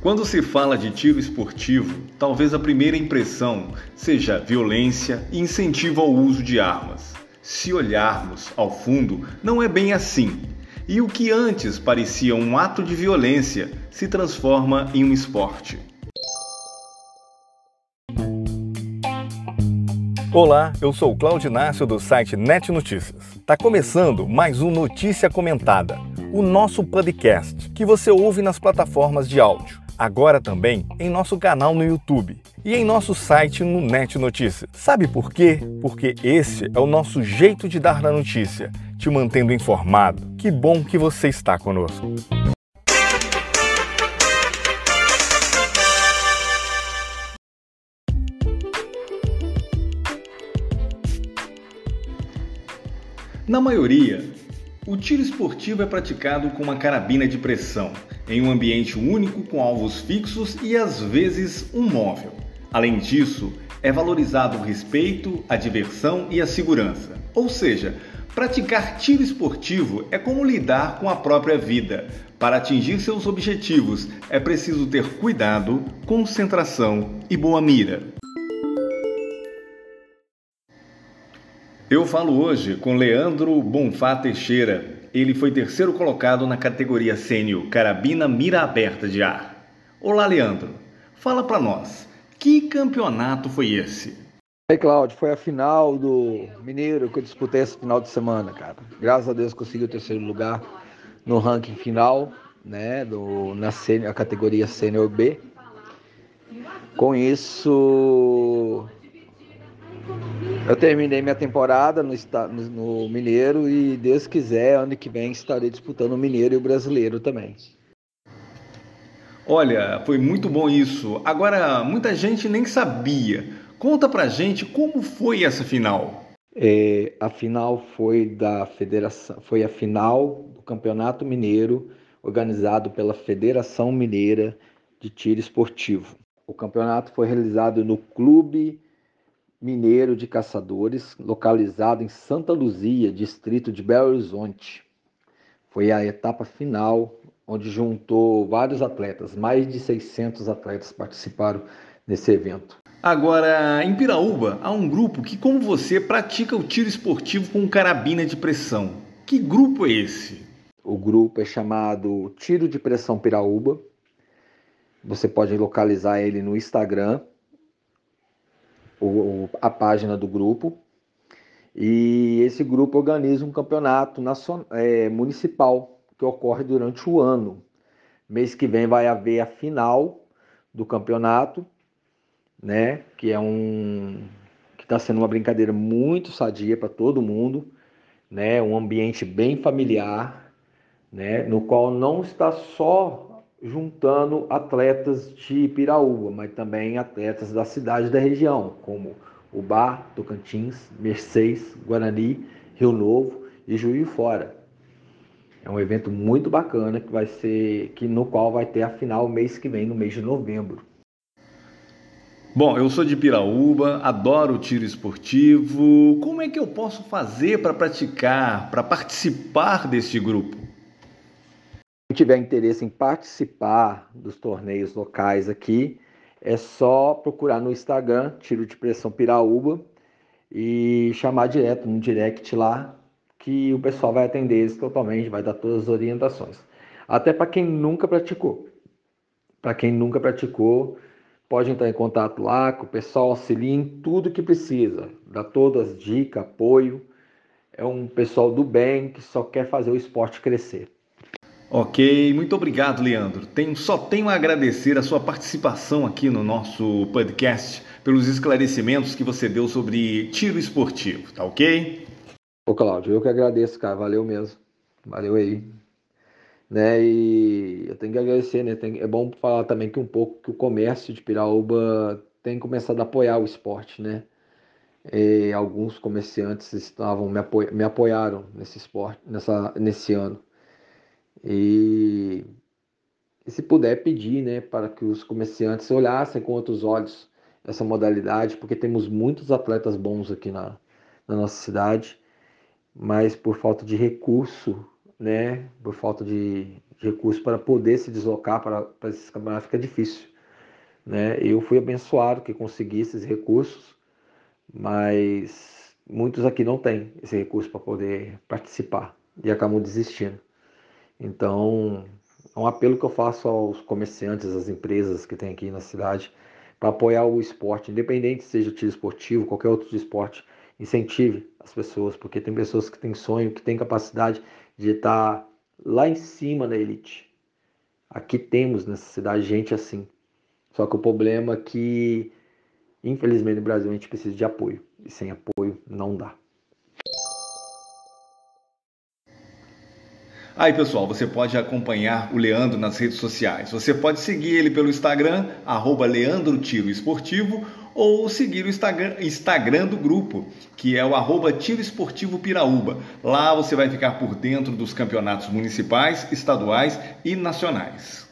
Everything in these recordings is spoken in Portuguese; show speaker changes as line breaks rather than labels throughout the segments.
Quando se fala de tiro esportivo, talvez a primeira impressão seja violência e incentivo ao uso de armas. Se olharmos ao fundo, não é bem assim. E o que antes parecia um ato de violência se transforma em um esporte.
Olá, eu sou Claudio Inácio do site Net Notícias. Está começando mais um Notícia Comentada, o nosso podcast que você ouve nas plataformas de áudio. Agora também em nosso canal no YouTube e em nosso site no Net Notícias. Sabe por quê? Porque esse é o nosso jeito de dar na notícia, te mantendo informado. Que bom que você está conosco.
Na maioria, o tiro esportivo é praticado com uma carabina de pressão, em um ambiente único com alvos fixos e às vezes um móvel. Além disso, é valorizado o respeito, a diversão e a segurança. Ou seja, praticar tiro esportivo é como lidar com a própria vida. Para atingir seus objetivos, é preciso ter cuidado, concentração e boa mira. Eu falo hoje com Leandro Bonfá Teixeira. Ele foi terceiro colocado na categoria sênior Carabina Mira Aberta de Ar. Olá, Leandro. Fala para nós, que campeonato foi esse?
Aí, Cláudio, foi a final do Mineiro que eu disputei esse final de semana, cara. Graças a Deus consegui o terceiro lugar no ranking final, né, do, na sênior, categoria Sênior B. Com isso, eu terminei minha temporada no, no, Mineiro e, Deus quiser, ano que vem estarei disputando o Mineiro e o Brasileiro também.
Olha, foi muito bom isso. Agora, muita gente nem sabia. Conta pra gente como foi essa final.
É, a final foi da federação, foi a final do Campeonato Mineiro organizado pela Federação Mineira de Tiro Esportivo. O campeonato foi realizado no Clube Mineiro de Caçadores, localizado em Santa Luzia, distrito de Belo Horizonte. Foi a etapa final, onde juntou vários atletas, mais de 600 atletas participaram nesse evento.
Agora, em Piraúba, há um grupo que, como você, pratica o tiro esportivo com carabina de pressão. Que grupo é esse?
O grupo é chamado Tiro de Pressão Piraúba. Você pode localizar ele no Instagram, o, a página do grupo. E esse grupo organiza um campeonato nacional, é, municipal que ocorre durante o ano. Mês que vem vai haver a final do campeonato, né? Que é um que está sendo uma brincadeira muito sadia para todo mundo, né? Um ambiente bem familiar, né? No qual não está só juntando atletas de Piraúba, mas também atletas da cidade da região, como Ubá, Tocantins, Mercedes, Guarani, Rio Novo e Juiz Fora. É um evento muito bacana que vai ser, que no qual vai ter a final mês que vem, no mês de novembro.
Bom, eu sou de Piraúba, adoro tiro esportivo. Como é que eu posso fazer para praticar, para participar deste grupo?
Tiver interesse em participar dos torneios locais aqui, é só procurar no Instagram, Tiro de Pressão Piraúba, e chamar direto no direct lá, que o pessoal vai atender eles totalmente, vai dar todas as orientações. Até para quem nunca praticou. Para quem nunca praticou, pode entrar em contato lá, com o pessoal auxilia em tudo que precisa, dá todas as dicas, apoio. É um pessoal do bem que só quer fazer o esporte crescer.
Ok, muito obrigado, Leandro. Tenho, só tenho a agradecer a sua participação aqui no nosso podcast, pelos esclarecimentos que você deu sobre tiro esportivo, tá ok?
Ô, Cláudio, eu que agradeço, cara. Valeu mesmo. Valeu aí. Né, e eu tenho que agradecer, né? Tem, é bom falar também que um pouco que o comércio de Piraúba tem começado a apoiar o esporte, né? E alguns comerciantes estavam me, me apoiaram nesse esporte, nessa, nesse ano. E, e se puder pedir, né, para que os comerciantes olhassem com outros olhos essa modalidade, porque temos muitos atletas bons aqui na, na nossa cidade, mas por falta de recurso né, por falta de, de recursos para poder se deslocar para, para esses campeonatos fica difícil. Né? Eu fui abençoado que consegui esses recursos, mas muitos aqui não têm esse recurso para poder participar e acabam desistindo. Então, é um apelo que eu faço aos comerciantes, às empresas que tem aqui na cidade, para apoiar o esporte, independente seja tiro esportivo, qualquer outro esporte, incentive as pessoas, porque tem pessoas que têm sonho, que têm capacidade de estar lá em cima da elite. Aqui temos nessa cidade gente assim. Só que o problema é que, infelizmente, no Brasil a gente precisa de apoio. E sem apoio não dá.
Aí, pessoal, você pode acompanhar o Leandro nas redes sociais. Você pode seguir ele pelo Instagram, arroba Leandro Tiro Esportivo, ou seguir o Instagram, Instagram do grupo, que é o arroba Tiro Esportivo Piraúba. Lá você vai ficar por dentro dos campeonatos municipais, estaduais e nacionais.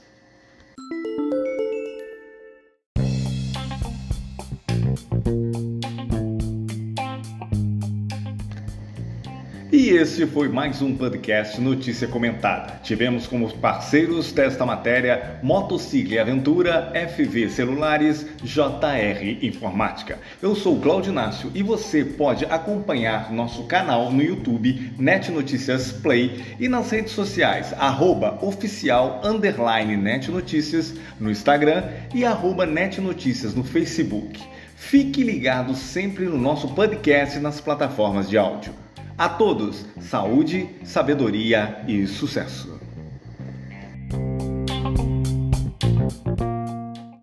E este foi mais um podcast Notícia Comentada. Tivemos como parceiros desta matéria Motociclo e Aventura, FV Celulares, JR Informática. Eu sou Cláudio Inácio e você pode acompanhar nosso canal no YouTube Net Notícias Play e nas redes sociais arroba oficial underline Net Notícias no Instagram e arroba Net Notícias no Facebook. Fique ligado sempre no nosso podcast nas plataformas de áudio. A todos, saúde, sabedoria e sucesso!